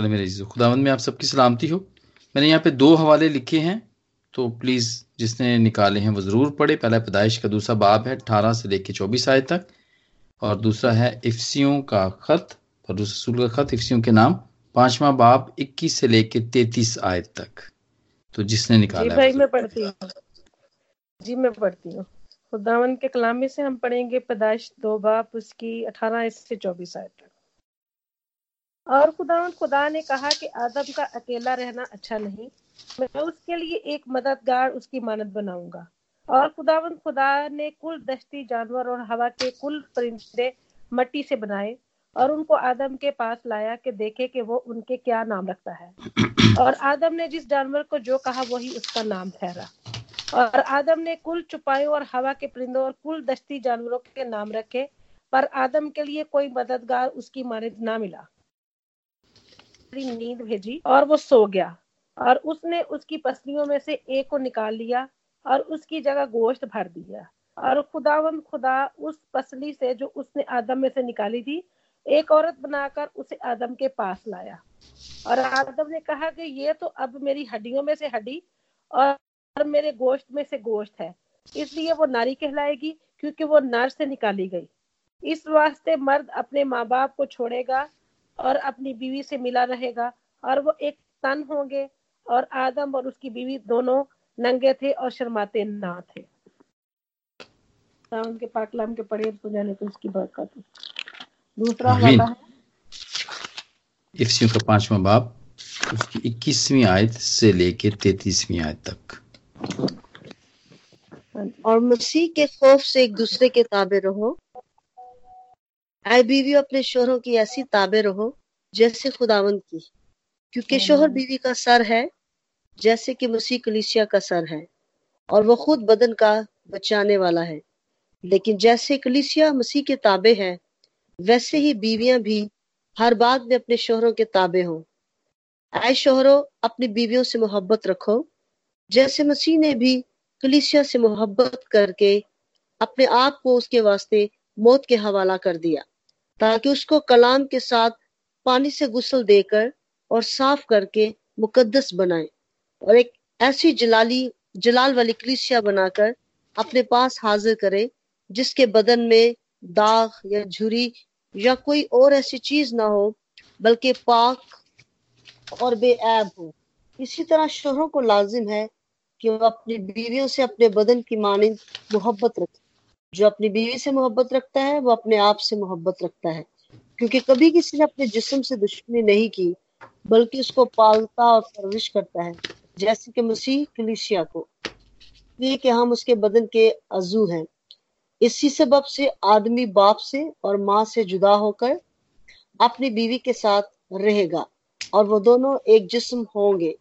चलो मेरे खुदावंद में आप सबकी सलामती हो। मैंने यहाँ पे दो हवाले लिखे हैं तो प्लीज़ जिसने निकाले हैं वो ज़रूर पढ़े। पहला पैदाइश का दूसरा बाब है अठारह से लेकर चौबीस आय तक। और दूसरा है इफ्सियों का खत और रसूल का खत इफ्सियों के नाम। पांचवा बाब इक्कीस से लेके तैतीस आय तक। तो जिसने निकाला जी भाई मैं पढ़ती हूँ। जी मैं पढ़ती हूँ। खुदावन के कलाम से हम पढ़ेंगे पैदाइश दो बाप उसकी अठारह से चौबीस आय तक। और खुदावन खुदा ने कहा कि आदम का अकेला रहना अच्छा नहीं। मैं उसके लिए एक मददगार उसकी मानद बनाऊँगा। और खुदावन खुदा ने कुल दस्ती जानवर और हवा के कुल परिंदे मट्टी से बनाए और उनको आदम के पास लाया कि देखे कि वो उनके क्या नाम रखता है। और आदम ने जिस जानवर को जो कहा वही उसका नाम ठहरा। और आदम ने कुल चुपायों और हवा के परिंदों और कुल दस्ती जानवरों के नाम रखे पर आदम के लिए कोई मददगार उसकी मानद ना मिला। नींद भेजी और वो सो गया। और उसने उसकी पसलियों में से एक को निकाल लिया और उसकी जगह गोश्त भर दिया। और खुदावंद खुदा उस पसली से जो उसने आदम में से निकाली थी, एक औरत बनाकर उसे आदम के पास लाया। और आदम ने कहा कि ये तो अब मेरी हड्डियों में से हड्डी और मेरे गोश्त में से गोश्त है। इसलिए वो नारी कहलाएगी, क्योंकि वो नर से निकाली गई। इस वास्ते मर्द अपने माँ बाप को छोड़ेगा और अपनी बीवी से मिला रहेगा। और वो एक तन होंगे और आदम और उसकी बीवी दोनों नंगे थे और शर्माते ना थे। उनके पाकलाम के पढ़े तो जाने तो उसकी बरकत दूसरा वाला है। इफ्सियों का पांचवा बाप उसकी इक्कीसवीं आयत से लेके तैतीसवीं आयत तक। और मसीह के खौफ से एक दूसरे के ताबे रहो। आए बीवी अपने शोहरों की ऐसी ताबे रहो जैसे खुदावंत की। क्योंकि शोहर बीवी का सर है जैसे कि मसीह कलिसिया का सर है और वो खुद बदन का बचाने वाला है। लेकिन जैसे कलिसिया मसीह के ताबे है वैसे ही बीवियाँ भी हर बात में अपने शोहरों के ताबे हों। आए शोहरों अपनी बीवियों से मोहब्बत रखो जैसे मसीह ने भी कलिसिया से मोहब्बत करके अपने आप को उसके वास्ते मौत के हवाला कर दिया। ताकि उसको कलाम के साथ पानी से गुसल देकर और साफ़ करके मुकद्दस बनाए और एक ऐसी जलाली, जलाल वाली कलिसिया बनाकर अपने पास हाजिर करे, जिसके बदन में दाग या झुरी या कोई और ऐसी चीज़ ना हो, बल्कि पाक और बेऐब हो। इसी तरह शोहरों को लाजिम है कि वो अपनी बीवियों से अपने बदन की मानंद मोहब्बत रखे। जो अपनी बीवी से मोहब्बत रखता है, वो अपने आप से मोहब्बत रखता है। क्योंकि कभी किसी ने अपने जिस्म से दुश्मनी नहीं की, बल्कि उसको पालता और परवरिश करता है, जैसे कि मसीह कलिसिया को। कि हम उसके बदन के अजू हैं। इसी सबब से आदमी बाप से और माँ से जुदा होकर अपनी बीवी के साथ रहेगा और वो दोनों एक जिस्म होंगे।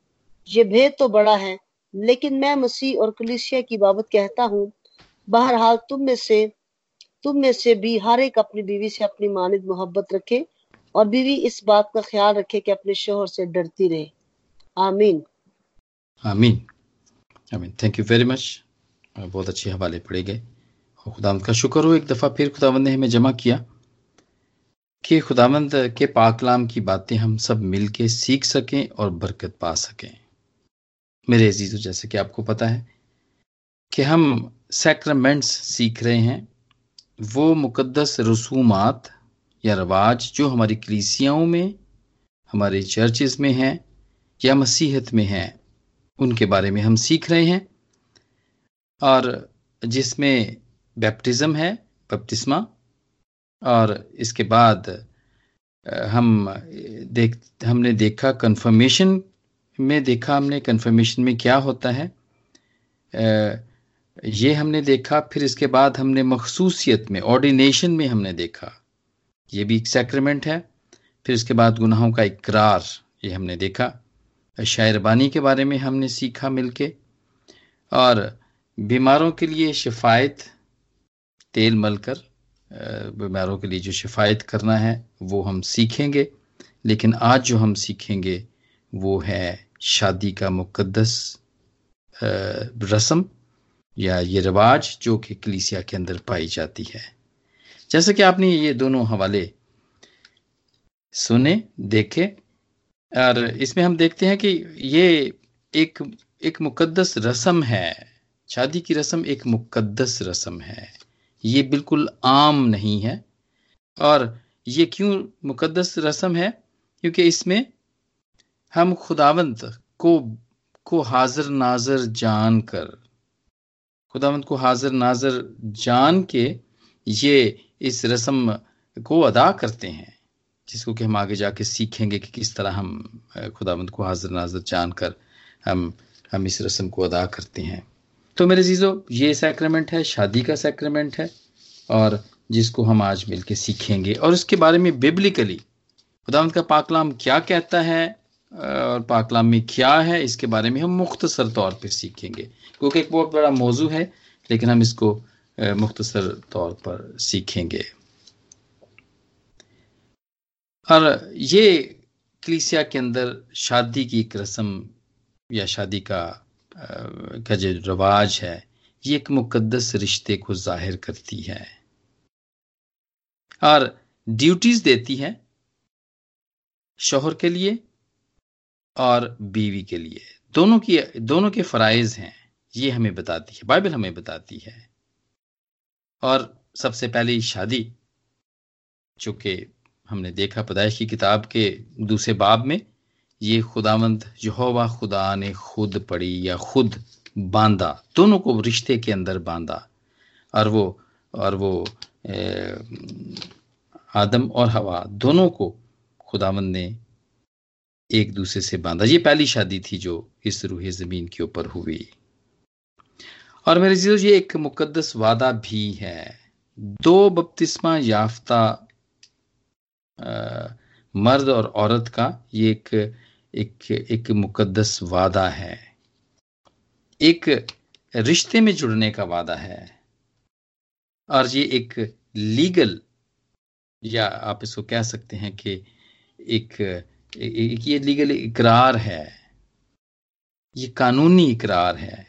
ये भेद तो बड़ा है, लेकिन मैं मसीह और कलिसिया की बाबत कहता हूँ बहरहाल, तुम में से, तुम में से भी हर एक अपनी बीवी से अपनी मानद मोहब्बत रखे और बीवी इस बात का ख्याल रखे कि अपने शोहर से डरती रहे। आमीन। आमीन। आमीन। थैंक यू वेरी मच बहुत अच्छे हवाले पढ़े गए। और खुदावंद का शुक्र हो, एक दफ़ा फिर खुदावंद ने हमें जमा किया कि खुदावंद के पाकलाम की बातें हम सब मिलके सीख सकें और बरकत पा सकें। मेरे अजीजों, जैसे कि आपको पता है कि हम सैक्रमेंट्स सीख रहे हैं, वो मुकद्दस रसूमात या रवाज जो हमारी कलीसियाओं में, हमारे चर्चेस में हैं या मसीहत में हैं, उनके बारे में हम सीख रहे हैं। और जिसमें बैप्टिज़म है बपतिस्मा और इसके बाद हम देख, हमने देखा कन्फर्मेशन में, देखा हमने कन्फर्मेशन में क्या होता है। ये हमने देखा, फिर इसके बाद हमने मखसूसियत में ऑर्डिनेशन में हमने देखा। ये भी एक सैक्रमेंट है। फिर इसके बाद गुनाहों का इकरार, ये हमने देखा। शायरबानी के बारे में हमने सीखा मिलके। और बीमारों के लिए शिफायत, तेल मलकर बीमारों के लिए जो शिफायत करना है, वो हम सीखेंगे। लेकिन आज जो हम सीखेंगे, वो है शादी का मुकद्दस रस्म। या ये रिवाज जो कि कलीसिया के अंदर पाई जाती है। जैसे कि आपने ये दोनों हवाले सुने, देखे, और इसमें हम देखते हैं कि ये एक एक मुकद्दस रस्म है। शादी की रस्म एक मुकद्दस रस्म है। ये बिल्कुल आम नहीं है। और ये क्यों मुकद्दस रस्म है? क्योंकि इसमें हम खुदावंत को को हाजिर नाजर जान कर खुदावंत को हाजिर नाजर जान के ये इस रस्म को अदा करते हैं, जिसको कि हम आगे जाके सीखेंगे कि किस तरह हम खुदावंत को हाजिर नाजर जान कर हम हम इस रस्म को अदा करते हैं। तो मेरे चीज़ों ये सैक्रमेंट है, शादी का सैक्रमेंट है, और जिसको हम आज मिलके सीखेंगे। और उसके बारे में बिब्लिकली खुदावंत का पाकलाम क्या कहता है? और पाकलाम क्या है, इसके बारे में हम मुख्तसर तौर पर सीखेंगे। क्योंकि एक बहुत बड़ा मौजू है, लेकिन हम इसको मुख्तसर तौर पर सीखेंगे। और ये कलीसिया के अंदर शादी की एक रस्म या शादी का का जो रवाज है, ये एक मुकद्दस रिश्ते को ज़ाहिर करती है। और ड्यूटीज़ देती है शोहर के लिए और बीवी के लिए। दोनों की दोनों के फ़राइज हैं ये हमें बताती है बाइबल हमें बताती है। और सबसे पहली शादी चूँकि हमने देखा पैदाइश की किताब के दूसरे बाब में ये खुदावंद यहोवा खुदा ने खुद पढ़ी या खुद बांधा दोनों को रिश्ते के अंदर बांधा। और वो और वो ए, आदम और हवा दोनों को खुदावंद ने एक दूसरे से बांधा। ये पहली शादी थी जो इस रूहे ज़मीन के ऊपर हुई। और मेरे जीजो ये एक मुकद्दस वादा भी है। दो बपतिस्मा याफ्ता मर्द और औरत का ये एक एक एक मुकद्दस वादा है। एक रिश्ते में जुड़ने का वादा है। और ये एक लीगल या आप इसको कह सकते हैं कि एक, एक ये लीगल इकरार है। ये कानूनी इकरार है।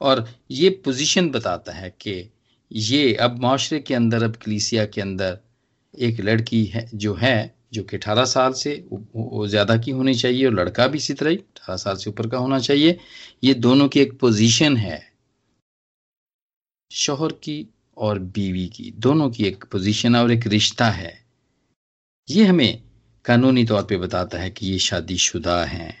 और ये पोजीशन बताता है कि ये अब माशरे के अंदर, अब कलीसिया के अंदर एक लड़की है, जो है, जो कि 18 साल से ज़्यादा की होनी चाहिए और लड़का भी इसी तरह ही, अठारह साल से ऊपर का होना चाहिए। ये दोनों की एक पोजीशन है। शोहर की और बीवी की, दोनों की एक पोजीशन और एक रिश्ता है। ये हमें कानूनी तौर पे बताता है कि ये शादीशुदा हैं।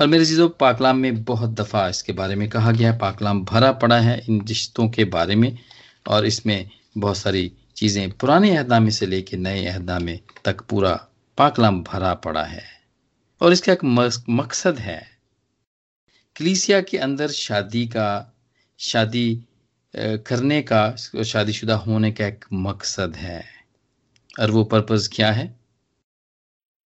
और मेरे चीज़ों, पाकलाम में बहुत दफ़ा इसके बारे में कहा गया है। पाकलाम भरा पड़ा है इन रिश्तों के बारे में और इसमें बहुत सारी चीज़ें पुराने अहदामे से लेकर नए अहदामे तक पूरा पाकलाम भरा पड़ा है। और इसका एक मकसद है, कलीसिया के अंदर शादी का, शादी करने का, शादीशुदा होने का एक मकसद है। और वो पर्पज़ क्या है?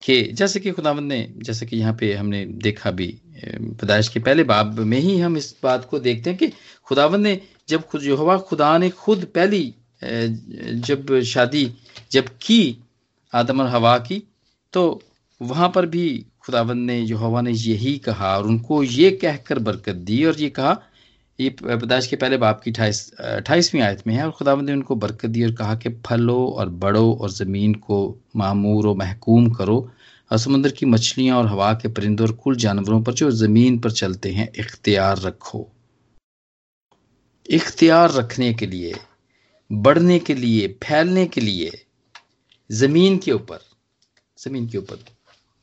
कि जैसे कि खुदावंद ने, जैसे कि यहाँ पे हमने देखा भी पैदाइश के पहले बाब में ही हम इस बात को देखते हैं कि खुदावंद ने जब खुद, यहोवा खुदा ने खुद पहली जब शादी जब की आदम और हवा की तो वहाँ पर भी खुदावंद ने, यहोवा ने यही कहा और उनको ये कहकर बरकत दी और ये कहा ये पैदाश के पहले बाप की अठाईस अट्ठाईसवीं आयत में है और खुदावंद ने उनको बरकत दी और कहा कि फलो और बड़ो और ज़मीन को मामूर और महकूम करो और समुद्र की मछलियाँ और हवा के परिंदों और कुल जानवरों पर जो ज़मीन पर चलते हैं, इख्तियार रखो। इख्तियार रखने के लिए, बढ़ने के लिए, फैलने के लिए, ज़मीन के ऊपर, ज़मीन के ऊपर,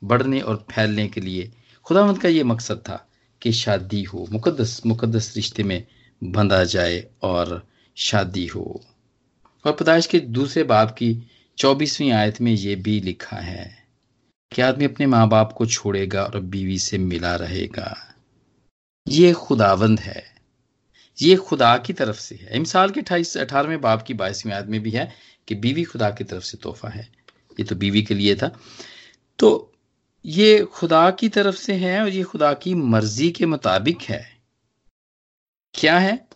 बढ़ने और फैलने के लिए। खुदावंत का ये मकसद था कि शादी हो मुकदस मुकदस रिश्ते में बंधा जाए और शादी हो। और पदाइश के दूसरे बाप की चौबीसवीं आयत में ये भी लिखा है कि आदमी अपने माँ बाप को छोड़ेगा और बीवी से मिला रहेगा। ये खुदावंद है। ये खुदा की तरफ़ से है। इमसाल के अठाईस अठारहवें बाप की बाईसवीं आयत में भी है कि बीवी खुदा की तरफ़ से तोहफा है। ये तो बीवी के लिए था। तो ये खुदा की तरफ़ से है और ये खुदा की मर्ज़ी के मुताबिक है। क्या है?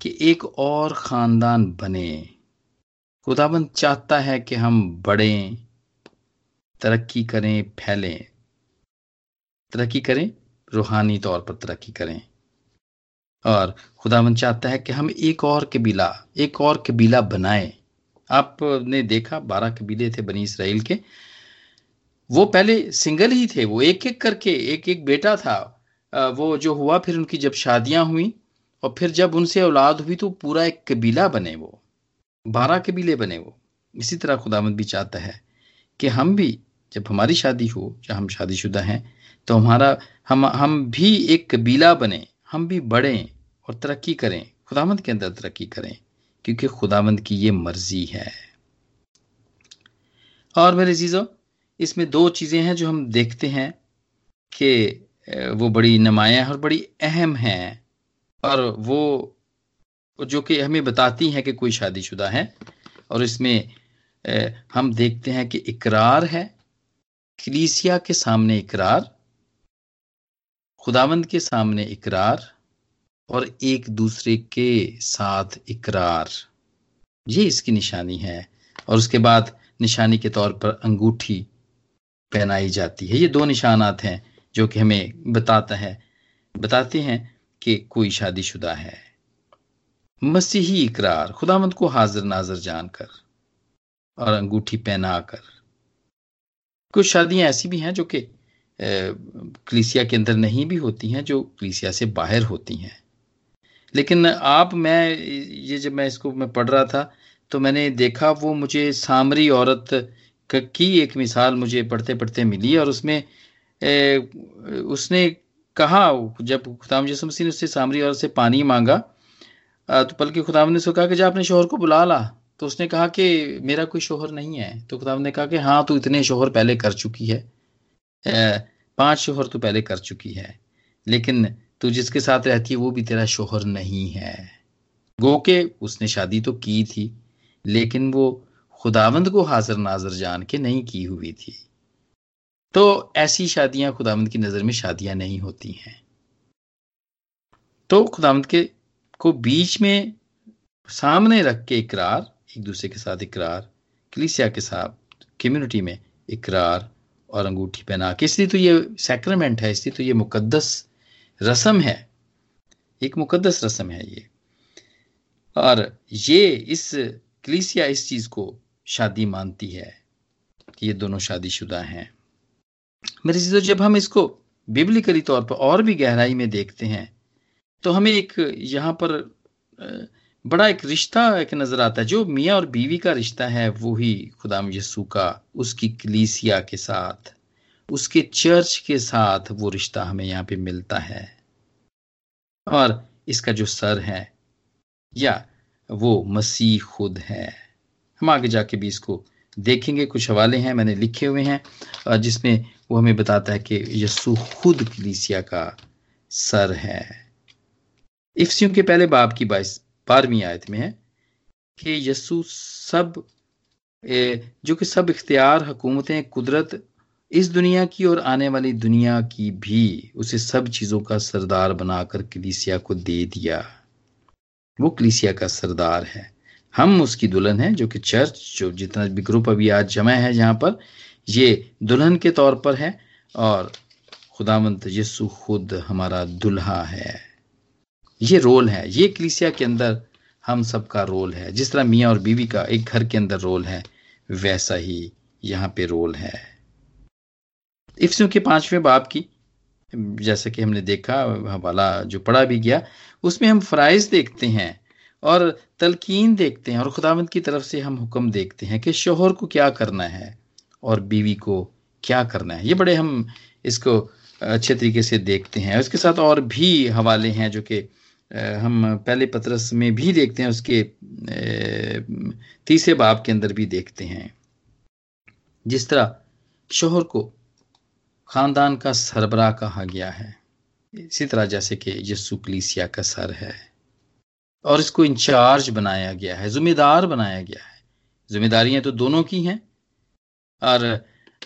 कि एक और खानदान बने। खुदाबंद चाहता है कि हम बढ़ें, तरक्की करें, फैलें। तरक्की करें, रूहानी तौर पर तरक्की करें। और खुदावन चाहता है कि हम एक और कबीला, एक और कबीला बनाए। आपने देखा, बारह कबीले थे बनी इसराइल के। वो पहले सिंगल ही थे, वो एक एक करके एक एक बेटा था। वो जो हुआ, फिर उनकी जब शादियाँ हुई, और फिर जब उनसे औलाद हुई तो पूरा एक कबीला बने वो। बारह कबीले बने वो। इसी तरह खुदामद भी चाहता है कि हम भी, जब हमारी शादी हो या हम शादीशुदा हैं तो हमारा, हम हम भी एक कबीला बने, हम भी बढ़ें और तरक्की करें। खुदामंद के अंदर तरक्की करें, क्योंकि खुदामंद की ये मर्ज़ी है। और मेरे चीज़ों इसमें दो चीज़ें हैं जो हम देखते हैं कि वो बड़ी नमाया और बड़ी अहम हैं। और वो, जो कि हमें बताती हैं कि कोई शादीशुदा है और इसमें हम देखते हैं कि इकरार है। कलीसिया के सामने इकरार, खुदावंद के सामने इकरार और एक दूसरे के साथ इकरार। ये इसकी निशानी है। और उसके बाद निशानी के तौर पर अंगूठी पहनाई जाती है। ये दो निशानात हैं जो कि हमें बताता है, बताते हैं कि कोई शादीशुदा है। मसीही इकरार खुदामंद को हाजिर नाजर जानकर और अंगूठी पहनाकर। कुछ शादियाँ ऐसी भी हैं जो कि कलीसिया के अंदर नहीं भी होती हैं, जो कलीसिया से बाहर होती हैं। लेकिन आप, मैं, ये जब मैं इसको, मैं पढ़ रहा था तो मैंने देखा वो मुझे सामरी औरत की एक मिसाल मुझे पढ़ते पढ़ते मिली और उसमें ए, उसने कहा जब खुदाम यसु मसीह ने उससे सामरी औरत से पानी मांगा तो बल्कि खुदाम ने उसको कहा कि जा अपने शोहर को बुला ला। तो उसने कहा कि मेरा कोई शोहर नहीं है। तो खुदाम ने कहा कि हाँ तू इतने शोहर पहले कर चुकी है। पाँच शोहर तो पहले कर चुकी है लेकिन तू जिसके साथ रहती है वो भी तेरा शोहर नहीं है। गो के उसने शादी तो की थी लेकिन वो खुदावंद को हाजिर नाजर जान के नहीं की हुई थी। तो ऐसी शादियाँ खुदावंद की नज़र में शादियाँ नहीं होती हैं। तो खुदावंद के, को बीच में सामने रख के इकरार, एक दूसरे के साथ इकरार, कलिसिया के साथ कम्युनिटी में इकरार और अंगूठी पहना के, इसलिए तो ये सैक्रमेंट है, इसलिए तो ये मुकद्दस रस्म है। एक मुकद्दस रस्म है ये। और ये इस कलिसिया इस चीज़ को शादी मानती है। कि ये दोनों शादीशुदा हैं। मेरे चीज़ों जब हम इसको बिबलिकली तौर पर और भी गहराई में देखते हैं तो हमें एक यहाँ पर बड़ा एक रिश्ता एक नज़र आता है, जो मियाँ और बीवी का रिश्ता है, वो ही खुदाम यसू का, उसकी कलीसिया के साथ, उसके चर्च के साथ वो रिश्ता हमें यहाँ पे मिलता है। और इसका जो सर है, या वो मसीह खुद है। हम आगे जाके भी इसको देखेंगे। कुछ हवाले हैं, मैंने लिखे हुए हैं जिसमें वो हमें बताता है कि यसु खुद कलीसिया का सर है। इफ्सियों के पहले बाप की बाईस, बारहवीं आयत में है कि यसु सब जो कि सब इख्तियार, हुकूमतें, कुदरत इस दुनिया की और आने वाली दुनिया की भी उसे सब चीज़ों का सरदार बनाकर कलीसिया को दे दिया। वो कलीसिया का सरदार है। हम उसकी दुल्हन है, जो कि चर्च, जो जितना भी ग्रुप अभी आज जमा है जहाँ पर, ये दुल्हन के तौर पर है और खुदामंत यस्सु खुद हमारा दुल्हा है। ये रोल है, ये कलीसिया के अंदर हम सबका रोल है। जिस तरह मियाँ और बीवी का एक घर के अंदर रोल है, वैसा ही यहाँ पे रोल है। इफ्सियों के पाँचवें बाप की, जैसा कि हमने देखा, हवाला जो पढ़ा भी गया, उसमें हम फ़राइज़ देखते हैं। और तलकीन देखते हैं और खुदावंत की तरफ़ से हम हुक्म देखते हैं कि शोहर को क्या करना है और बीवी को क्या करना है। ये बड़े हम इसको अच्छे तरीके से देखते हैं। उसके साथ और भी हवाले हैं जो कि हम पहले पत्रस में भी देखते हैं, उसके तीसरे बाब के अंदर भी देखते हैं। जिस तरह शोहर को खानदान का सरबरा कहा गया है, इसी तरह जैसे कि यस्सु कलीसिया का सर है। और इसको इंचार्ज बनाया गया है जिम्मेदार बनाया गया है। जिम्मेदारियाँ तो दोनों की हैं और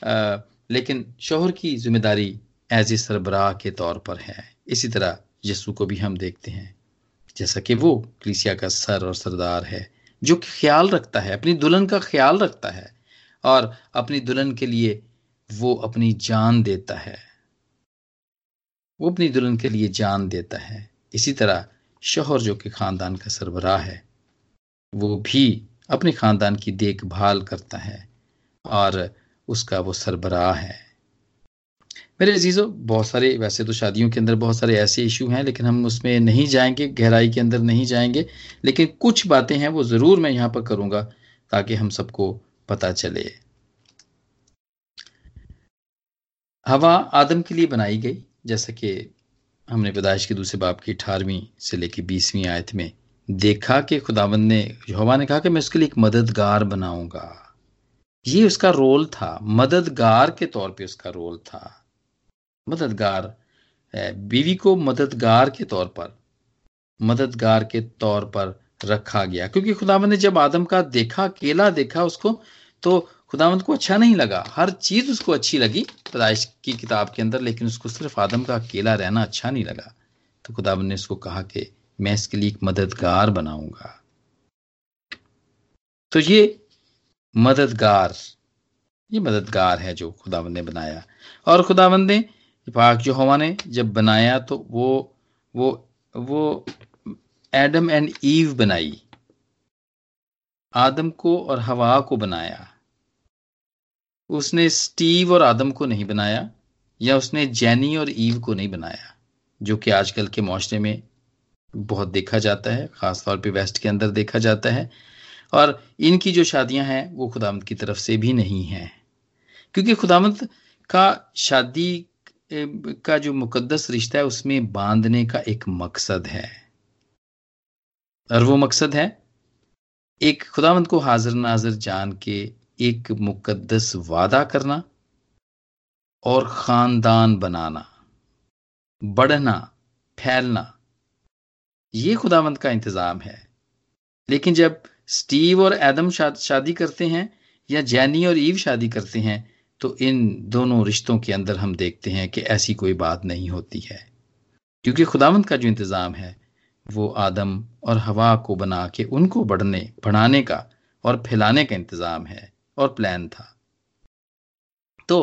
आ, लेकिन शोहर की ज़िम्मेदारी एज ए सरबराह के तौर पर है। इसी तरह यस्सु को भी हम देखते हैं जैसा कि वो कलीसिया का सर और सरदार है जो ख्याल रखता है अपनी दुल्हन का ख्याल रखता है और अपनी दुल्हन के लिए वो अपनी जान देता है। वो अपनी दुल्हन के लिए जान देता है। इसी तरह शोहर जो कि खानदान का सरबराह है, वो भी अपने खानदान की देखभाल करता है और उसका वो सरबराह है। मेरे अजीज़ों, बहुत सारे, वैसे तो शादियों के अंदर बहुत सारे ऐसे इशू हैं, लेकिन हम उसमें नहीं जाएँगे, गहराई के अंदर नहीं जाएँगे, लेकिन कुछ बातें हैं वो ज़रूर मैं यहाँ पर करूँगा ताकि हम सबको पता चले। हवा आदम के लिए बनाई गई, जैसा कि हमने पैदाइश के दूसरे बाप की अठारहवीं से लेकर बीसवीं आयत में देखा कि खुदावंद ने हवा ने कहा कि मैं उसके लिए एक मददगार बनाऊँगा। ये उसका रोल था, मददगार के तौर पे उसका रोल था। मददगार बीवी को मददगार के तौर पर, मददगार के तौर पर रखा गया। क्योंकि खुदावंद ने जब आदम का देखा अकेला देखा उसको तो खुदावंद को अच्छा नहीं लगा। हर चीज़ उसको अच्छी लगी पैदाइश की किताब के अंदर, लेकिन उसको सिर्फ़ आदम का अकेला रहना अच्छा नहीं लगा। तो खुदावंद ने उसको कहा कि मैं इसके लिए एक मददगार बनाऊँगा। तो ये मददगार ये मददगार है जो खुदावंद ने बनाया। और खुदावंद ने पाक जो हवा ने जब बनाया तो वो वो वो एडम एंड ईव बनाई। आदम को और हवा को बनाया। उसने स्टीव और आदम को नहीं बनाया, या उसने जैनी और ईव को नहीं बनाया, जो कि आजकल के माशरे में बहुत देखा जाता है, खासतौर पे वेस्ट के अंदर देखा जाता है। और इनकी जो शादियाँ हैं, वो खुदामद की तरफ़ से भी नहीं है। क्योंकि खुदामद का शादी का जो मुकद्दस रिश्ता है, उसमें बांधने का एक मकसद है। और वो मकसद है, एक खुदावंत को हाजिर नाजर जान के एक मुकद्दस वादा करना और खानदान बनाना, बढ़ना, फैलना, ये खुदावंत का इंतज़ाम है। लेकिन जब स्टीव और एदम शादी करते हैं या जैनी और ईव शादी करते हैं तो इन दोनों रिश्तों के अंदर हम देखते हैं कि ऐसी कोई बात नहीं होती है। क्योंकि खुदावंत का जो इंतज़ाम है, वो आदम और हवा को बना के उनको बढ़ने, बढ़ाने का और फैलाने का इंतज़ाम है। और प्लान था। तो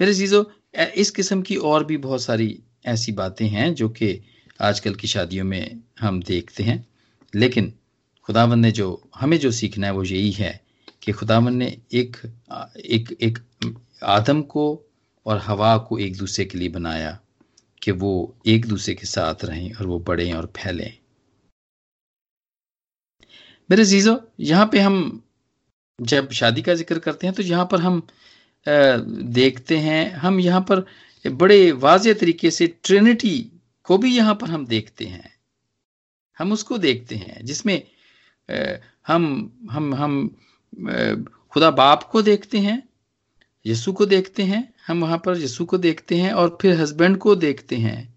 मेरे चीज़ों इस किस्म की और भी बहुत सारी ऐसी बातें हैं जो कि आजकल की शादियों में हम देखते हैं। लेकिन खुदावन ने जो, हमें जो सीखना है वो यही है कि खुदावन ने एक एक एक आदम को और हवा को एक दूसरे के लिए बनाया कि वो एक दूसरे के साथ रहें और वो बढ़ें और फैलें। मेरे जीजो, यहाँ पे हम जब शादी का ज़िक्र करते हैं तो यहाँ पर हम देखते हैं, हम यहाँ पर बड़े वाज तरीके से ट्रिनिटी को भी यहाँ पर हम देखते हैं। हम उसको देखते हैं, जिसमें हम हम हम खुदा बाप को देखते हैं, यीशु को देखते हैं, हम वहाँ पर यीशु को देखते हैं और फिर हस्बैंड को देखते हैं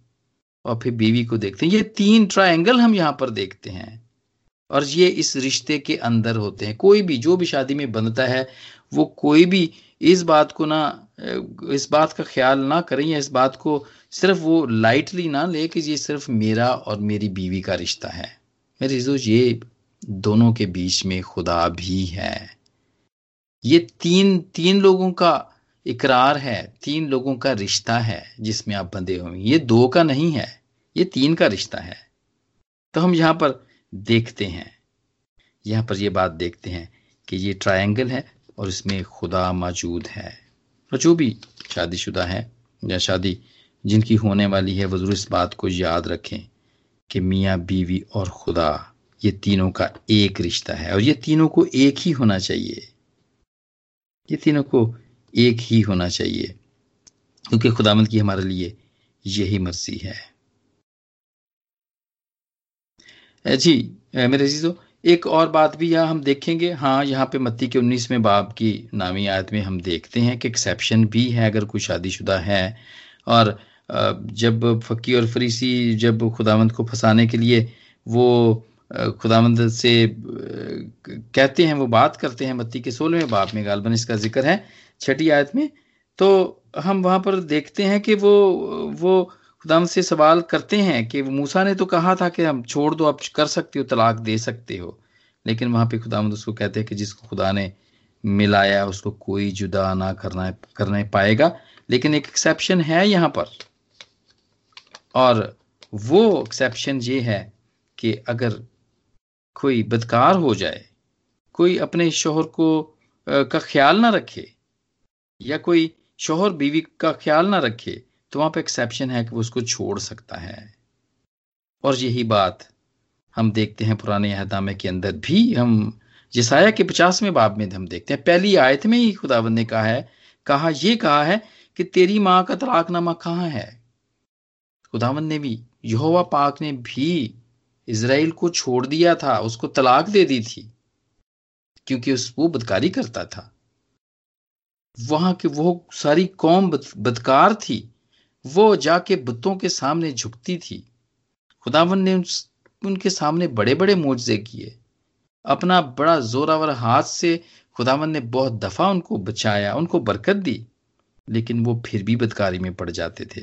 और फिर बीवी को देखते हैं। ये तीन ट्रायंगल हम यहाँ पर देखते हैं। और ये इस रिश्ते के अंदर होते हैं। कोई भी, जो भी शादी में बनता है, वो कोई भी इस बात को ना, इस बात का ख्याल ना करें या इस बात को सिर्फ़ वो लाइटली ना ले कि ये सिर्फ़ मेरा और मेरी बीवी का रिश्ता है। मेरे ये दोनों के बीच में खुदा भी है। ये तीन तीन लोगों का इकरार है, तीन लोगों का रिश्ता है जिसमें आप बंधे हुए ये दो का नहीं है, ये तीन का रिश्ता है। तो हम यहाँ पर देखते हैं। यहाँ पर ये बात देखते हैं कि ये ट्रायंगल है और इसमें खुदा मौजूद है। और जो भी शादीशुदा है या शादी जिनकी होने वाली है वो ज़रूर इस बात को याद रखें कि मियाँ, बीवी और खुदा, ये तीनों का एक रिश्ता है और ये तीनों को एक ही होना चाहिए। ये तीनों को एक ही होना चाहिए, क्योंकि खुदामंद की हमारे लिए यही मर्ज़ी है। जी मेरे जीजो एक और बात भी यहाँ हम देखेंगे। हाँ यहाँ पे मत्ती के उन्नीसवें बाब की नामी आयत में हम देखते हैं कि एक्सेप्शन भी है अगर कोई शादीशुदा है। और जब फकी और फरीसी जब खुदावंत को फंसाने के लिए वो खुदामंद से कहते हैं, वो बात करते हैं मत्ती के सोलहवें बाप में, गालबन इसका ज़िक्र है छठी आयत में तो हम वहाँ पर देखते हैं कि वो वो खुदाम से सवाल करते हैं कि मूसा ने तो कहा था कि हम छोड़ दो आप कर सकते हो तलाक दे सकते हो। लेकिन वहाँ पे खुदाम उसको कहते हैं कि जिसको खुदा ने मिलाया उसको कोई जुदा ना करना करने पाएगा। लेकिन एक एक्सेप्शन है यहाँ पर। और वो एक्सेप्शन ये है कि अगर कोई बदकार हो जाए कोई अपने शोहर को आ, का ख्याल ना रखे या कोई शोहर बीवी का ख्याल ना रखे तो वहाँ पर एक्सेप्शन है कि वो उसको छोड़ सकता है। और यही बात हम देखते हैं पुराने अहदामे के अंदर भी। हम जिसाया के पचासवें बाब में हम देखते हैं। पहली आयत में ही खुदावन ने कहा है, कहा यह कहा है कि तेरी माँ का तलाकनामा कहाँ है? खुदावन ने भी, यहोवा पाक ने भी इसराइल को छोड़ दिया था, उसको तलाक दे दी थी, क्योंकि उस, वो बदकारी करता था। वहाँ की वो सारी कौम बदकार थी। वो जाके बुतों के सामने झुकती थी। खुदावन ने उनके सामने बड़े बड़े मुआवजे किए। अपना बड़ा जोरावर हाथ से खुदावन ने बहुत दफ़ा उनको बचाया, उनको बरकत दी, लेकिन वो फिर भी बदकारी में पड़ जाते थे।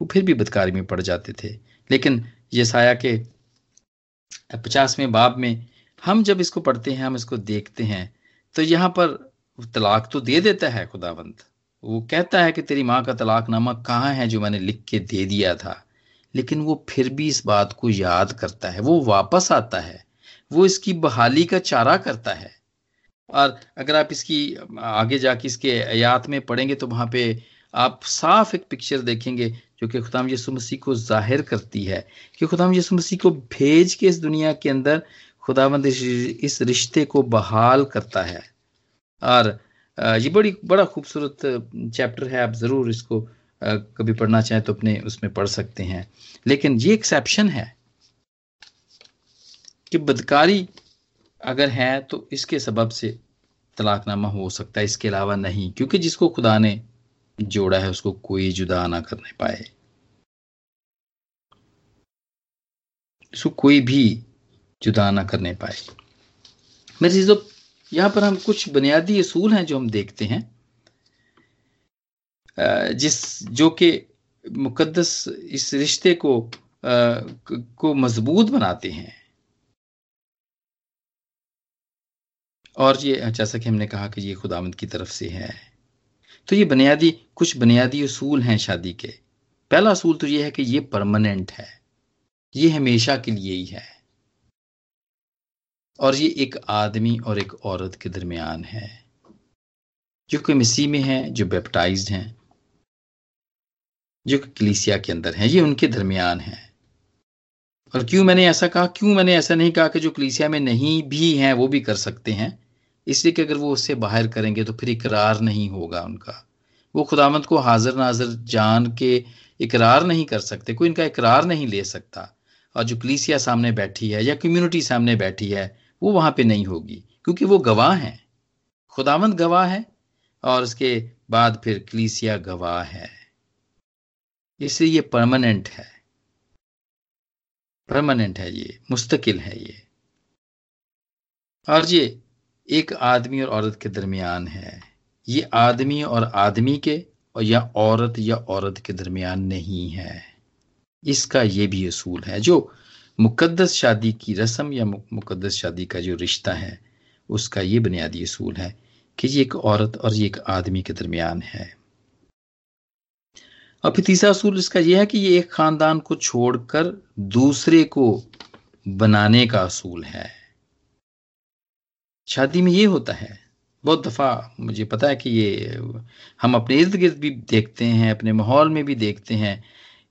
वो फिर भी बदकारी में पड़ जाते थे। लेकिन ये साया के पचासवें बाब में हम जब इसको पढ़ते हैं, हम इसको देखते हैं तो यहाँ पर तलाक तो दे देता है खुदावंत। वो कहता है कि तेरी माँ का तलाकनामा कहाँ है जो मैंने लिख के दे दिया था? लेकिन वो फिर भी इस बात को याद करता है। वो वापस आता है। वो इसकी बहाली का चारा करता है। और अगर आप इसकी, आगे जाके इसके आयात में पढ़ेंगे तो वहाँ पे आप साफ़ एक पिक्चर देखेंगे जो कि खुदाम यसु मसीह को ज़ाहिर करती है कि खुदाम यसु मसीह को भेज के इस दुनिया के अंदर खुदावंद इस रिश्ते को बहाल करता है। और ये बड़ी, बड़ा खूबसूरत चैप्टर है, आप ज़रूर इसको कभी पढ़ना चाहें तो अपने उसमें पढ़ सकते हैं। लेकिन ये एक्सेप्शन है कि बदकारी अगर है तो इसके सबब से तलाकनामा हो सकता है, इसके अलावा नहीं, क्योंकि जिसको खुदा ने जोड़ा है, उसको कोई जुदा ना करने पाए। उसको कोई भी जुदा ना करने पाए। मेरे चीज़ों यहाँ पर हम कुछ बुनियादी असूल हैं जो हम देखते हैं जिस, जो कि मुकद्दस इस रिश्ते को को मज़बूत बनाते हैं। और ये जैसा कि हमने कहा कि ये खुदामंद की तरफ़ से है। तो ये बुनियादी, कुछ बुनियादी असूल हैं शादी के। पहला असूल तो ये है कि ये परमानेंट है। ये हमेशा के लिए ही है। और ये एक आदमी और एक औरत के दरमियान है, जो कि मसीह में है, जो बेप्टाइज हैं, जो कलीसिया के अंदर है, ये उनके दरमियान है। और क्यों मैंने ऐसा कहा? क्यों मैंने ऐसा नहीं कहा कि जो कलीसिया में नहीं भी हैं, वो भी कर सकते हैं? इसलिए कि अगर वो उससे बाहर करेंगे तो फिर इकरार नहीं होगा उनका। वो खुदामंद को हाजिर नाजर जान के इकरार नहीं कर सकते, कोई इनका इकरार नहीं ले सकता। और जो कलीसिया सामने बैठी है या कम्युनिटी सामने बैठी है वो वहाँ पे नहीं होगी, क्योंकि वो गवाह हैं। खुदामंद गवाह है और उसके बाद फिर कलीसिया गवाह है। इसलिए ये परमानेंट है। परमानेंट है ये, मुस्तकिल है ये। और ये एक आदमी और औरत के दरमियान है। ये आदमी और आदमी के और या औरत या औरत के दरमियान नहीं है। इसका ये भी असूल है। जो मुकद्दस शादी की रस्म या मुकद्दस शादी का जो रिश्ता है, उसका ये बुनियादी असूल है कि ये एक औरत और ये एक आदमी के दरमियान है। और फिर तीसरा असूल इसका यह है कि ये एक खानदान को छोड़कर दूसरे को बनाने का असूल है। शादी में ये होता है, बहुत दफ़ा मुझे पता है कि ये हम अपने इर्द गिर्द भी देखते हैं, अपने माहौल में भी देखते हैं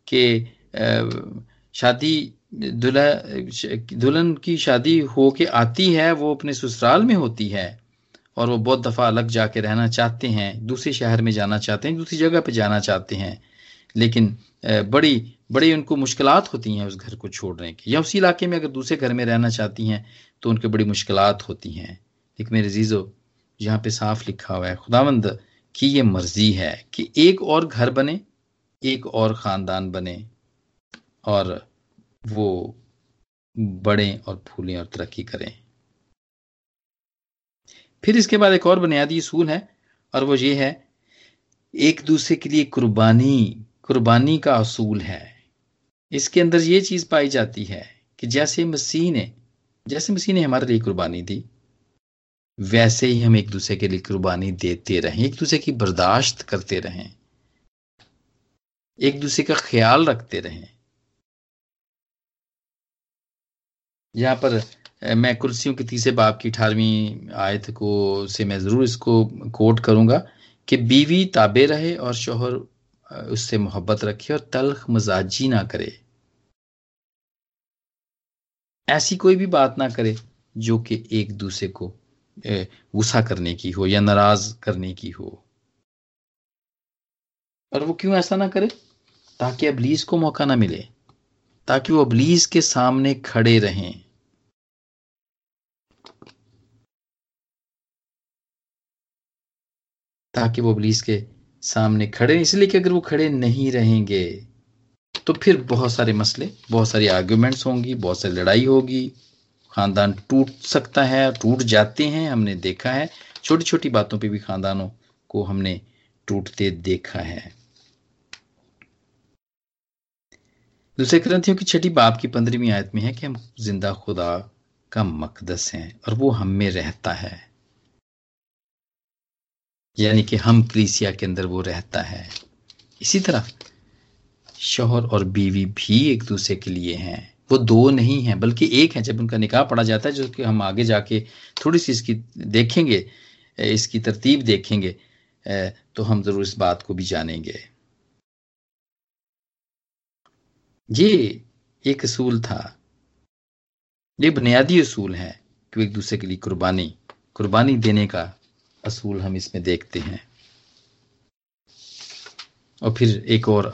कि शादी दुल्हा, दुल्हन की शादी हो के आती है, वो अपने ससुराल में होती है और वो बहुत दफ़ा अलग जाके रहना चाहते हैं, दूसरे शहर में जाना चाहते हैं, दूसरी जगह पे जाना चाहते हैं। लेकिन बड़ी बड़ी उनको मुश्किल होती हैं उस घर को छोड़ने की। या उसी इलाके में अगर दूसरे घर में रहना चाहती हैं तो उनके बड़ी मुश्किल होती हैं। एक मेरे जीजो, यहाँ पे साफ़ लिखा हुआ है, खुदावंद, की ये मर्ज़ी है कि एक और घर बने, एक और खानदान बने और वो बड़े और फूलें और तरक्की करें। फिर इसके बाद एक और बुनियादी असूल है और वो ये है, एक दूसरे के लिए कुर्बानी कुर्बानी का असूल है। इसके अंदर ये चीज़ पाई जाती है कि जैसे मसीह ने, जैसे मसीह ने हमारे लिए कुर्बानी दी, वैसे ही हम एक दूसरे के लिए कुर्बानी देते रहें, एक दूसरे की बर्दाश्त करते रहें, एक दूसरे का ख्याल रखते रहें। यहाँ पर मैं कुर्सियों के तीसरे बाप की अठारहवीं आयत को से मैं ज़रूर इसको कोट करूँगा कि बीवी ताबे रहे और शोहर उससे मोहब्बत रखे और तलख मजाजी ना करे। ऐसी कोई भी बात ना करे जो कि एक दूसरे को गुस्सा करने की हो या नाराज़ करने की हो। और वो क्यों ऐसा ना करे? ताकि अबलीस को मौका ना मिले, ताकि वो अबलीस के सामने खड़े रहें। ताकि वो अबलीस के सामने खड़े इसलिए कि अगर वो खड़े नहीं रहेंगे तो फिर बहुत सारे मसले, बहुत सारी आर्ग्यूमेंट्स होंगी, बहुत सारी लड़ाई होगी। खानदान टूट सकता है, टूट जाते हैं, हमने देखा है। छोटी छोटी बातों पे भी खानदानों को हमने टूटते देखा है। दूसरे ग्रंथियों की छठी बाप की पंद्रहवीं आयत में है कि हम ज़िंदा खुदा का मकदस हैं और वो हम में रहता है। यानी कि हम क्रीसिया के अंदर वो रहता है। इसी तरह शोहर और बीवी भी एक दूसरे के लिए हैं। वो दो नहीं हैं, बल्कि एक है। जब उनका निकाह पड़ा जाता है, जो कि हम आगे जाके थोड़ी सी इसकी देखेंगे, इसकी तरतीब देखेंगे तो हम ज़रूर इस बात को भी जानेंगे। ये एक असूल था। ये बुनियादी असूल है कि एक दूसरे के लिए कुर्बानी कुर्बानी देने का असूल हम इसमें देखते हैं। और फिर एक और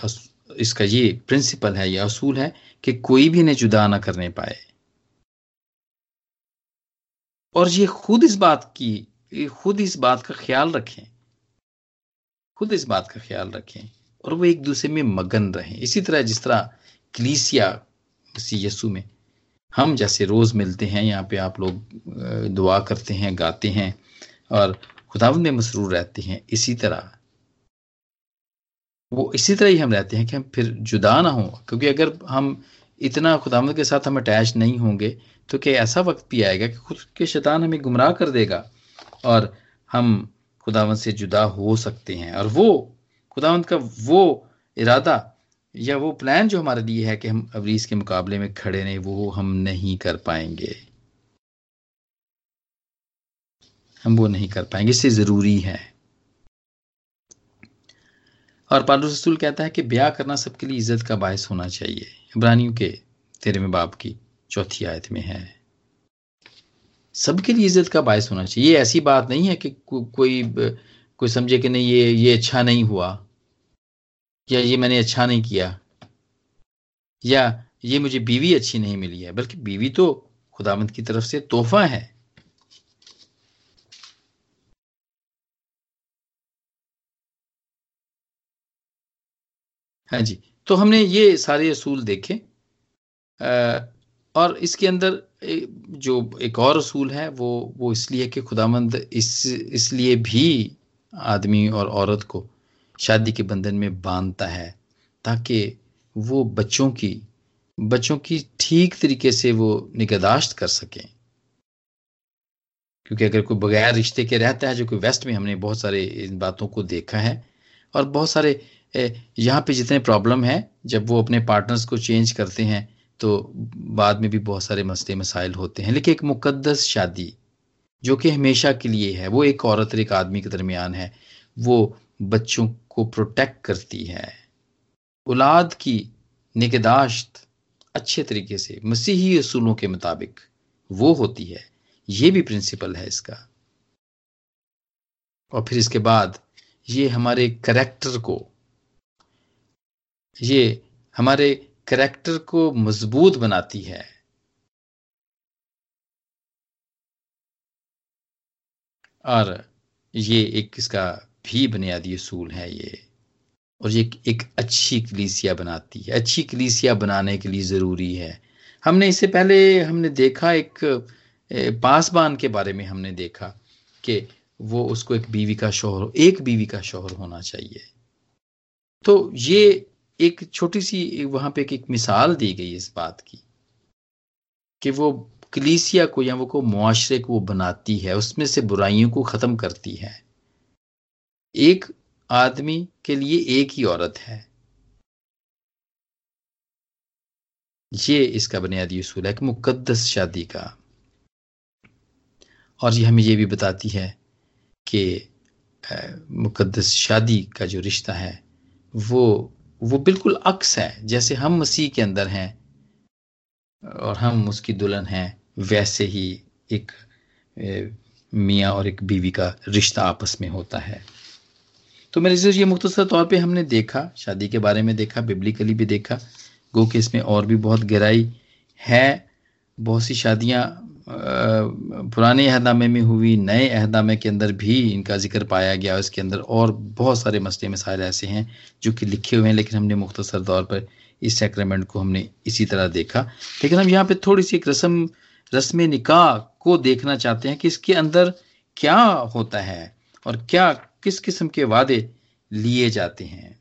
इसका ये प्रिंसिपल है, ये असूल है कि कोई भी इन्हें जुदा ना करने पाए। और ये खुद इस बात की खुद इस बात का ख्याल रखें। खुद इस बात का ख्याल रखें और वो एक दूसरे में मगन रहें। इसी तरह जिस तरह क्लीसिया मसीह यसु में हम जैसे रोज मिलते हैं, यहाँ पे आप लोग दुआ करते हैं, गाते हैं और खुदावंद में मसरूर रहते हैं, इसी तरह। वो इसी तरह ही हम रहते हैं कि हम फिर जुदा ना हो, क्योंकि अगर हम इतना खुदावंद के साथ हम अटैच नहीं होंगे तो क्या ऐसा वक्त भी आएगा कि खुद के शैतान हमें गुमराह कर देगा और हम खुदावंद से जुदा हो सकते हैं। और वो खुदावंद का वो इरादा या वो प्लान जो हमारे लिए है कि हम अवरीज के मुकाबले में खड़े नहीं वो हम नहीं कर पाएँगे। हम वो नहीं कर पाएँगे इससे ज़रूरी है। और पालू रसूल कहता है कि ब्याह करना सबके लिए इज़्ज़त का बायस होना चाहिए। इब्रानियों के तेरहवें बाप की चौथी आयत में है। सबके लिए इज़्ज़त का बायस होना चाहिए। ये ऐसी बात नहीं है कि को, कोई कोई समझे कि नहीं ये ये अच्छा नहीं हुआ। या ये मैंने अच्छा नहीं किया। या ये मुझे बीवी अच्छी नहीं मिली है। बल्कि बीवी तो खुदामंद की तरफ़ से तोहफा है। हाँ जी। तो हमने ये सारे असूल देखे और इसके अंदर जो एक और असूल है, वो वो इसलिए कि खुदामंद इस, इसलिए भी आदमी और औरत को शादी के बंधन में बांधता है, ताकि वो बच्चों की बच्चों की ठीक तरीके से वो निगहदाश्त कर सकें। क्योंकि अगर कोई बगैर रिश्ते के रहता है, जो कि वेस्ट में हमने बहुत सारे इन बातों को देखा है, और बहुत सारे यहाँ पे जितने प्रॉब्लम है, जब वो अपने पार्टनर्स को चेंज करते हैं तो बाद में भी बहुत सारे मसले मसाइल होते हैं। लेकिन एक मुकद्दस शादी, जो कि हमेशा के लिए है, वो एक औरत और एक आदमी के दरमियान है, वो बच्चों को प्रोटेक्ट करती है। औलाद की निगदाश्त अच्छे तरीके से, मसीही असूलों के मुताबिक वो होती है। ये भी प्रिंसिपल है इसका। और फिर इसके बाद ये हमारे करेक्टर को ये हमारे करेक्टर को मज़बूत बनाती है। और ये एक इसका भी बुनियादी असूल है ये। और ये एक अच्छी कलीसिया बनाती है। अच्छी कलीसिया बनाने के लिए ज़रूरी है। हमने इससे पहले हमने देखा एक पासबान के बारे में हमने देखा कि वो उसको एक बीवी का शोहर, एक बीवी का शोहर होना चाहिए। तो ये एक छोटी सी वहाँ पे एक मिसाल दी गई इस बात की, कि वो कलीसिया को या वो को मुआशरे को वो बनाती है, उसमें से बुराइयों को ख़त्म करती है। एक आदमी के लिए एक ही औरत है। ये इसका बुनियादी असूल है कि मुकद्दस शादी का। और ये हमें ये भी बताती है कि मुकद्दस शादी का जो रिश्ता है, वो वो बिल्कुल अक्स है। जैसे हम मसीह के अंदर हैं और हम उसकी दुल्हन हैं, वैसे ही एक मियाँ और एक बीवी का रिश्ता आपस में होता है। तो मेरे ये मुख्तर तौर पे हमने देखा, शादी के बारे में देखा बिब्लिकली भी देखा, गो कि इसमें और भी बहुत गहराई है। बहुत सी शादियाँ पुराने अहदामे में हुई, नए अहदामे के अंदर भी इनका ज़िक्र पाया गया इसके अंदर और बहुत सारे मसले मसाइल ऐसे हैं जो कि लिखे हुए हैं, लेकिन हमने मुख्तसर तौर पर इस सेक्रेमेंट को हमने इसी तरह देखा। लेकिन हम यहाँ पे थोड़ी सी एक रस्म रस्म निकाह को देखना चाहते हैं कि इसके अंदर क्या होता है और क्या, किस किस्म के वादे लिए जाते हैं।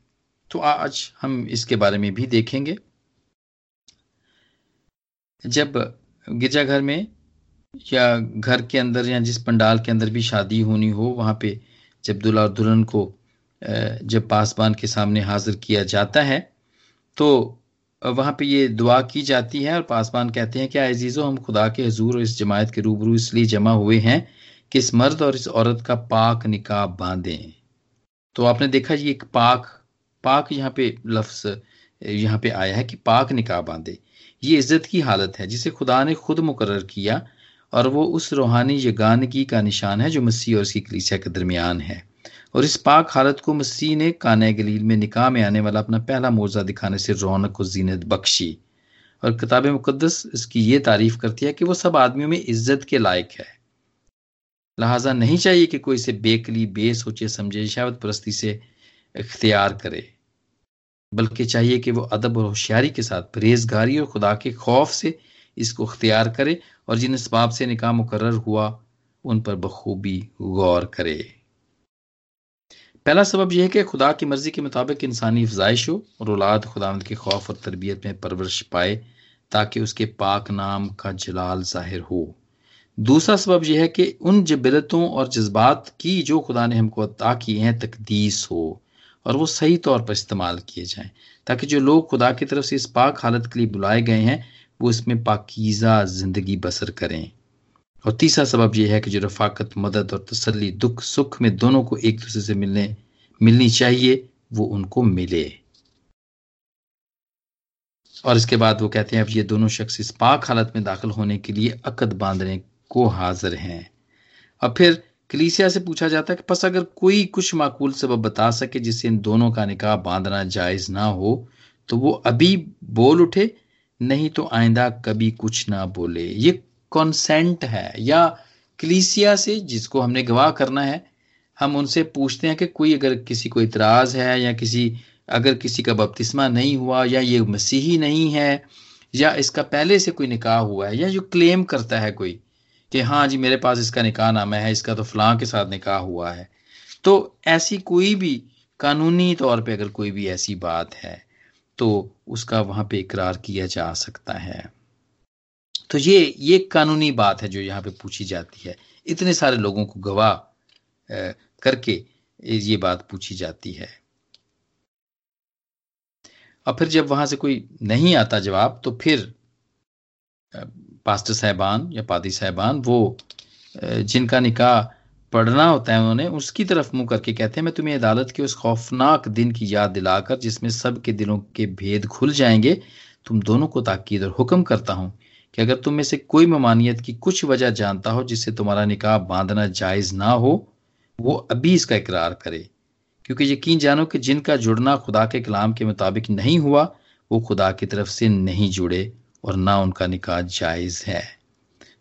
तो आज हम इसके बारे में भी देखेंगे। जब गिरजाघर में या घर के अंदर या जिस पंडाल के अंदर भी शादी होनी हो, वहाँ पे जब दुल्हा और दुल्हन को जब पासबान के सामने हाजिर किया जाता है तो वहाँ पे ये दुआ की जाती है और पासबान कहते हैं क्या अजीज़ो, हम खुदा के हजूर और इस जमायत के रूबरू इसलिए जमा हुए हैं कि इस मर्द और इस औरत का पाक निकाह बांधें। तो आपने देखा ये एक पाक पाक यहाँ पे लफ्स यहाँ पे आया है कि पाक निकाह बांधे। ये इज़्ज़त की हालत है, जिसे खुदा ने खुद मुकर किया और वो उस रूहानी यगानगी का निशान है जो मसीह और उसकी कलीसिया के दरमियान है। और इस पाक हालत को मसीह ने कान गलील में निकाह में आने वाला अपना पहला मोजा दिखाने से रौनक और जीनत बख्शी। और किताब मुकदस इसकी ये तारीफ़ करती है कि वो सब आदमियों में इज़्ज़त के लायक है। लिहाजा नहीं चाहिए कि कोई इसे बेकली, बेसोचे, समझे शावत परस्ती से इख्तियार करे। बल्कि चाहिए कि वो अदब और होशियारी के साथ परहेजगारी और खुदा के खौफ से इसको अख्तियार करे और जिन इसबाब से निकाह मुकर हुआ, उन पर बखूबी गौर करे। पहला सबब यह है कि खुदा की मर्ज़ी के मुताबिक इंसानी अफजाइश हो और औलाद खुदावंद के खौफ और तरबियत में परवरिश पाए ताकि उसके पाक नाम का जलाल ज़ाहिर हो। दूसरा सबब यह है कि उन जबरतों और जज्बात की जो खुदा ने हमको अता की हैं, तकदीस हो और वो सही तौर पर इस्तेमाल किए जाएँ, ताकि जो लोग खुदा की तरफ़ से इस पाक हालत के लिए बुलाए गए हैं वो इसमें पाकिज़ा ज़िंदगी बसर करें। और तीसरा सबब यह है कि जो रफाकत, मदद और तसली दुख, सुख में दोनों को एक दूसरे से मिलने, मिलनी चाहिए, वो उनको मिले। और इसके बाद वो कहते हैं, अब ये दोनों शख्स इस पाक हालत में दाखिल होने के लिए अकद बांधने को हाजिर हैं। और फिर कलीसिया से पूछा जाता है कि बस अगर कोई कुछ माकूल सबब बता सके जिससे इन दोनों का निकाह बांधना जायज़ ना हो तो वो अभी बोल उठे नहीं तो आइंदा कभी कुछ ना बोले। ये कॉन्सेंट है, या क्लीसिया से जिसको हमने गवाह करना है, हम उनसे पूछते हैं कि कोई अगर किसी को इतराज है, या किसी, अगर किसी का बपतिस्मा नहीं हुआ, या ये मसीही नहीं है, या इसका पहले से कोई निकाह हुआ है, या जो क्लेम करता है कोई कि हाँ जी, मेरे पास इसका निकाह नामा है, इसका तो फलां के साथ निकाह हुआ है। तो ऐसी कोई भी कानूनी तौर पे अगर कोई भी ऐसी बात है तो उसका वहाँ पे इकरार किया जा सकता है। तो ये ये कानूनी बात है जो यहाँ पे पूछी जाती है। इतने सारे लोगों को गवाह करके ये बात पूछी जाती है। और फिर जब वहाँ से कोई नहीं आता जवाब तो फिर पास्टर साहबान या पादी साहबान वो जिनका निकाह पढ़ना होता है उन्होंने उसकी तरफ़ मुँह करके कहते हैं, मैं तुम्हें अदालत के उस खौफनाक दिन की याद दिलाकर, जिसमें सब के दिलों के भेद खुल जाएँगे, तुम दोनों को ताकीद और हुक्म करता हूँ कि अगर तुम में से कोई ममानियत की कुछ वजह जानता हो, जिससे तुम्हारा निकाह बांधना जायज़ ना हो, वो अभी इसका इकरार करे। क्योंकि यकीन जानो कि जिनका जुड़ना खुदा के कलाम के मुताबिक नहीं हुआ, वो खुदा की तरफ़ से नहीं जुड़े और ना उनका निकाह जायज़ है।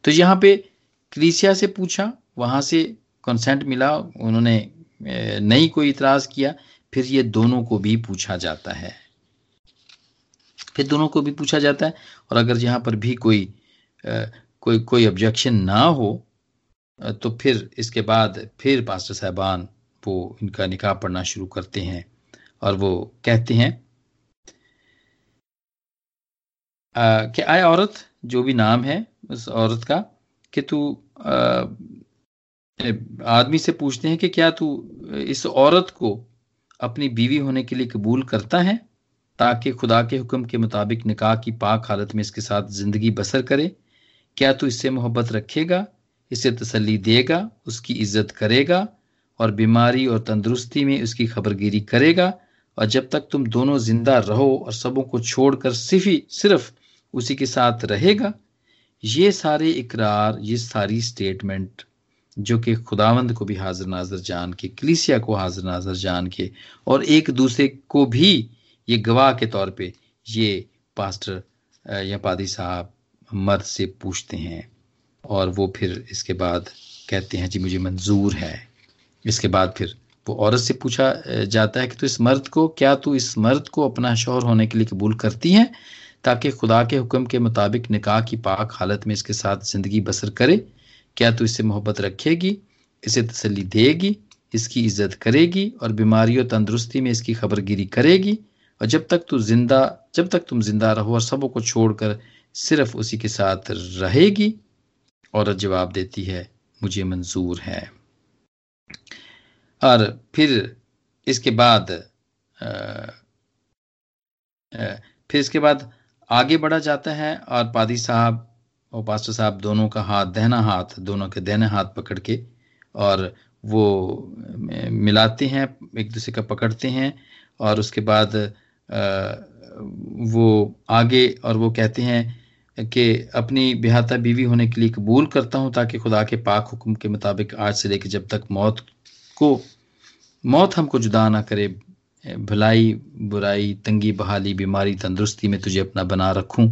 तो यहाँ पे क्रीसिया से पूछा, वहाँ से कंसेंट मिला, उन्होंने नहीं कोई इतराज किया, फिर ये दोनों को भी पूछा जाता है। फिर दोनों को भी पूछा जाता है, और अगर यहाँ पर भी कोई कोई कोई ऑब्जेक्शन ना हो तो फिर इसके बाद फिर पास्टर साहबान वो इनका निकाह पढ़ना शुरू करते हैं, और वो कहते हैं कि आए औरत, जो भी नाम है उस औरत का, कि तू आदमी से पूछते हैं कि क्या तू इस औरत को अपनी बीवी होने के लिए कबूल करता है ताकि खुदा के हुक्म के मुताबिक निकाह की पाक हालत में इसके साथ ज़िंदगी बसर करे? क्या तू इससे मोहब्बत रखेगा, इसे तसल्ली देगा, उसकी इज़्ज़त करेगा और बीमारी और तंदुरुस्ती में उसकी खबरगिरी करेगा? और जब तक तुम दोनों ज़िंदा रहो और सबों को छोड़कर ही सिर्फ़ उसी के साथ रहेगा, ये सारे इकरार, ये सारी स्टेटमेंट जो कि खुदावंद को भी हाजिर नाजर जान के, कलीसिया को हाजिर नाजर जान के और एक दूसरे को भी ये गवाह के तौर पे ये पास्टर या पादी साहब मर्द से पूछते हैं और वो फिर इसके बाद कहते हैं, जी, मुझे मंजूर है। इसके बाद फिर वो औरत से पूछा जाता है कि तू इस मर्द को, क्या तू इस मर्द को अपना शोहर होने के लिए कबूल करती है ताकि खुदा के हुक्म के मुताबिक निकाह की पाक हालत में इसके साथ ज़िंदगी बसर करे? क्या तू इससे मोहब्बत रखेगी इसे तसली देगी इसकी इज़्ज़त करेगी और बीमारी और तंदुरुस्ती में इसकी खबरगिरी करेगी। और जब तक तू ज़िंदा जब तक तुम ज़िंदा रहो और सबों को छोड़कर सिर्फ़ उसी के साथ रहेगी औरत जवाब देती है मुझे मंजूर है। और फिर इसके बाद आ, आ, फिर इसके बाद आगे बढ़ा जाता है और पादी साहब और पास्टर साहब दोनों का हाथ, दहना हाथ, दोनों के दहने हाथ पकड़ के और वो मिलाते हैं, एक दूसरे का पकड़ते हैं और उसके बाद वो आगे और वो कहते हैं कि अपनी बिहाता बीवी होने के लिए कबूल करता हूँ ताकि खुदा के पाक हुक्म के मुताबिक आज से लेकर जब तक मौत को, मौत हमको जुदा ना करे भलाई, बुराई, तंगी, बहाली, बीमारी, तंदुरुस्ती में तुझे अपना बना रखूँ।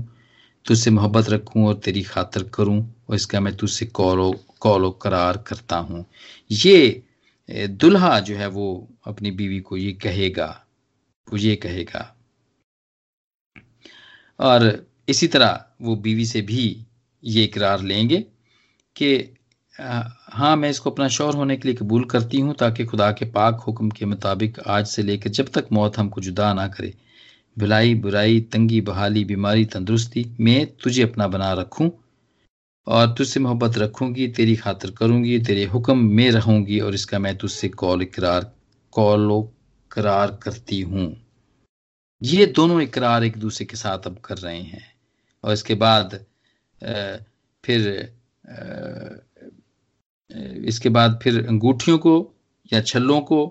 तुझसे मोहब्बत रखूँ और तेरी खातर करूँ, और इसका मैं तुझसे कौलो कौलो करार करता हूँ। ये दुल्हा जो है वो अपनी बीवी को ये कहेगा, वो ये कहेगा। और इसी तरह वो बीवी से भी ये इकरार लेंगे कि हाँ मैं इसको अपना शौर होने के लिए कबूल करती हूँ ताकि खुदा के पाक हुक्म के मुताबिक आज से लेकर जब तक मौत हमको जुदा ना करे। भलाई बुराई, तंगी, बहाली, बीमारी, तंदुरुस्ती में तुझे अपना बना रखूँ और तुझसे मोहब्बत रखूँगी, तेरी खातर करूँगी, तेरे हुक्म में रहूँगी और इसका मैं तुझसे कौल इकरार, कौलो करार करती हूँ। ये दोनों इकरार एक दूसरे के साथ अब कर रहे हैं और इसके बाद फिर इसके बाद फिर अंगूठियों को या छल्लों को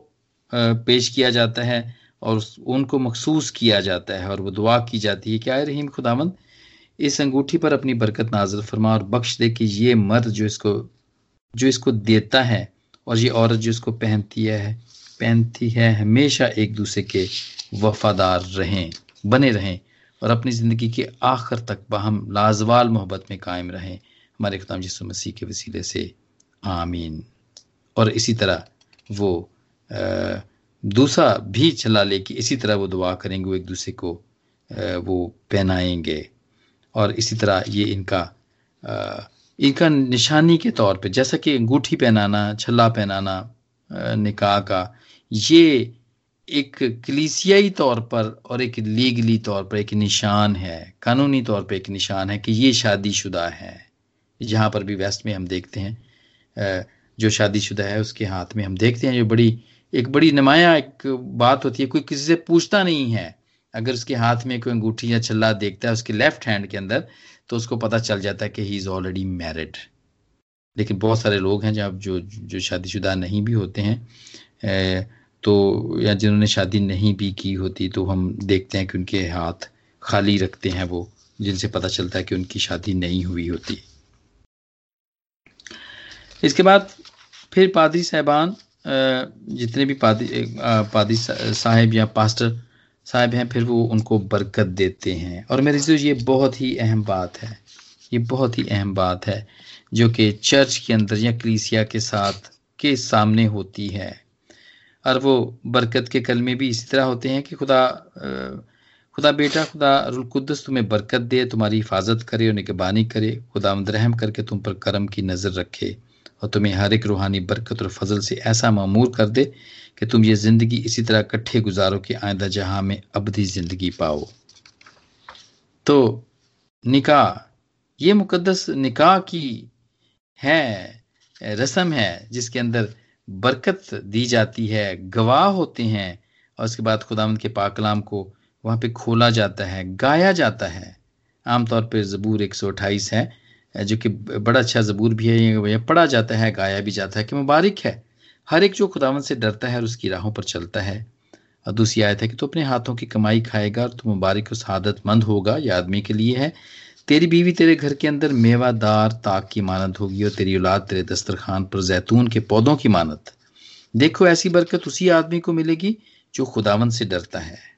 पेश किया जाता है और उनको मखसूस किया जाता है और वो दुआ की जाती है कि क्या रहीम खुदावंद इस अंगूठी पर अपनी बरकत नाजर फरमा और बख्श दे कि ये मर्द जो इसको जो इसको देता है और ये औरत जो इसको पहनती है पहनती है हमेशा एक दूसरे के वफादार रहें बने रहें और अपनी ज़िंदगी के आखिर तक बहम लाजवाल मोहब्बत में कायम रहें। हमारे खुदाम यसु मसीह के वसीले से आमीन। और इसी तरह वो आ, दूसरा भी चला लेके इसी तरह वो दुआ करेंगे, वो एक दूसरे को वो पहनाएँगे। और इसी तरह ये इनका इनका निशानी के तौर पे, जैसा कि अंगूठी पहनाना, छल्ला पहनाना निकाह का, ये एक कलीसियाई तौर पर और एक लीगली तौर पर एक निशान है, कानूनी तौर पर एक निशान है कि ये शादीशुदा है। जहाँ पर भी वेस्ट में हम देखते हैं जो शादीशुदा है उसके हाथ में हम देखते हैं, जो बड़ी एक बड़ी नमाया, एक बात होती है, कोई किसी से पूछता नहीं है। अगर उसके हाथ में कोई अंगूठी या छल्ला देखता है उसके लेफ़्ट हैंड के अंदर तो उसको पता चल जाता है कि ही इज़ ऑलरेडी मैरिड लेकिन बहुत सारे लोग हैं जब जो जो शादीशुदा नहीं भी होते हैं तो या जिन्होंने शादी नहीं भी की होती तो हम देखते हैं कि उनके हाथ खाली रखते हैं वो, जिनसे पता चलता है कि उनकी शादी नहीं हुई होती। इसके बाद फिर पादरी साहबान जितने भी पादी पादी साहेब या पास्टर साहब हैं, फिर वो उनको बरकत देते हैं। और मेरे से ये बहुत ही अहम बात है। ये बहुत ही अहम बात है, जो कि चर्च के अंदर या क्रीसिया के साथ, के सामने होती है। और वो बरकत के कलमे भी इसी तरह होते हैं कि खुदा खुदा बेटा, खुदा रुलकुदस तुम्हें बरकत दे, तुम्हारी हिफाजत करे और निगबानी करे। खुदा रहम करके तुम पर करम की नज़र रखे। और तुम्हें हर एक रूहानी बरकत और फजल से ऐसा मामूर कर दे कि तुम ये ज़िंदगी इसी तरह इकट्ठे गुजारो कि आइंदा जहाँ में अबधी ज़िंदगी पाओ। तो निकाह, ये मुकदस निकाह की है, रस्म है, जिसके अंदर बरकत दी जाती है, गवाह होते हैं और उसके बाद खुदावंद के पाकलाम को वहाँ पे खोला जाता है, गाया जाता है। आमतौर पर ज़बूर एक सौ अट्ठाईस है। जो कि बड़ा अच्छा ज़बूर भी है, ये पढ़ा जाता है, गाया भी जाता है कि मुबारक है। हर एक जो खुदावन से डरता है और उसकी राहों पर चलता है। और दूसरी आयत है कि तो अपने हाथों की कमाई खाएगा और तो मुबारक उस आदतमंद होगा यह आदमी के लिए है। तेरी बीवी तेरे घर के अंदर मेवादार ताक की मानत होगी और तेरी औलाद तेरे दस्तरखान पर जैतून के पौधों की मानत। देखो ऐसी बरकत उसी आदमी को मिलेगी जो खुदावन से डरता है।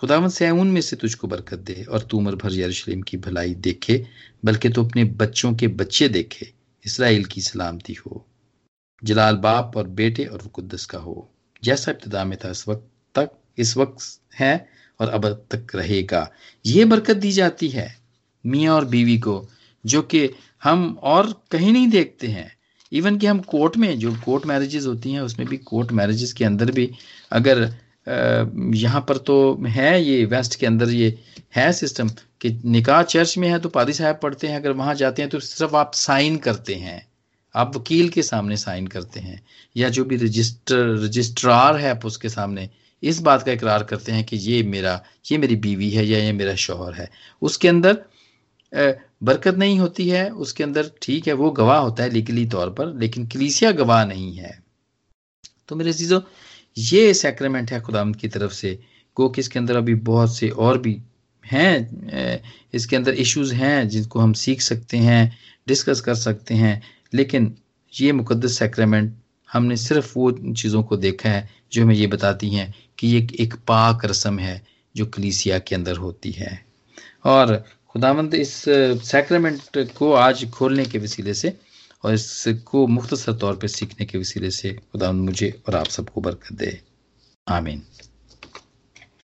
खुदावन से उन में से तुझको बरकत दे और तू उम्र भर यरूशलेम की भलाई देखे, बल्कि तो अपने बच्चों के बच्चे देखे, इसराइल की सलामती हो। जलाल बाप और बेटे और कुद्दस का हो। जैसा इब्तदा में था इस वक्त तक, इस वक्त है और अब तक रहेगा। ये बरकत दी जाती है मियाँ और बीवी को, जो कि हम और कहीं नहीं देखते हैं। इवन कि हम कोर्ट में जो कोर्ट मैरिजेस होती हैं, उसमें भी कोर्ट मैरिजेस के अंदर भी अगर यहाँ पर तो है ये वेस्ट के अंदर ये है सिस्टम कि निकाह चर्च में है तो पादी साहब पढ़ते हैं, अगर वहाँ जाते हैं तो सिर्फ़ आप साइन करते हैं, आप वकील के सामने साइन करते हैं, या जो भी रजिस्टर रजिस्ट्रार है आप उसके सामने, इस बात का इकरार करते हैं कि ये मेरा, ये मेरी बीवी है या ये मेरा शोहर है। उसके अंदर बरकत नहीं होती है, उसके अंदर ठीक है, वो गवाह होता है लीगली तौर पर, लेकिन कलीसिया गवाह नहीं है। तो मेरे चीज़ों ये सैक्रेमेंट है खुदाम की तरफ़ से। को कि इसके अंदर अभी बहुत से और भी हैं इसके अंदर इश्यूज़ हैं जिनको हम सीख सकते हैं डिस्कस कर सकते हैं। लेकिन ये मुकदस सैक्रेमेंट हमने सिर्फ़ वो चीज़ों को देखा है जो हमें ये बताती हैं कि ये एक पाक रस्म है जो कलीसिया के अंदर होती है। और खुदावंद इस सैक्रेमेंट को आज खोलने के वसीले से और इसको मुख्तसर तौर पर सीखने के वसीले से खुदा मुझे और आप सबको बरकत दे। आमीन।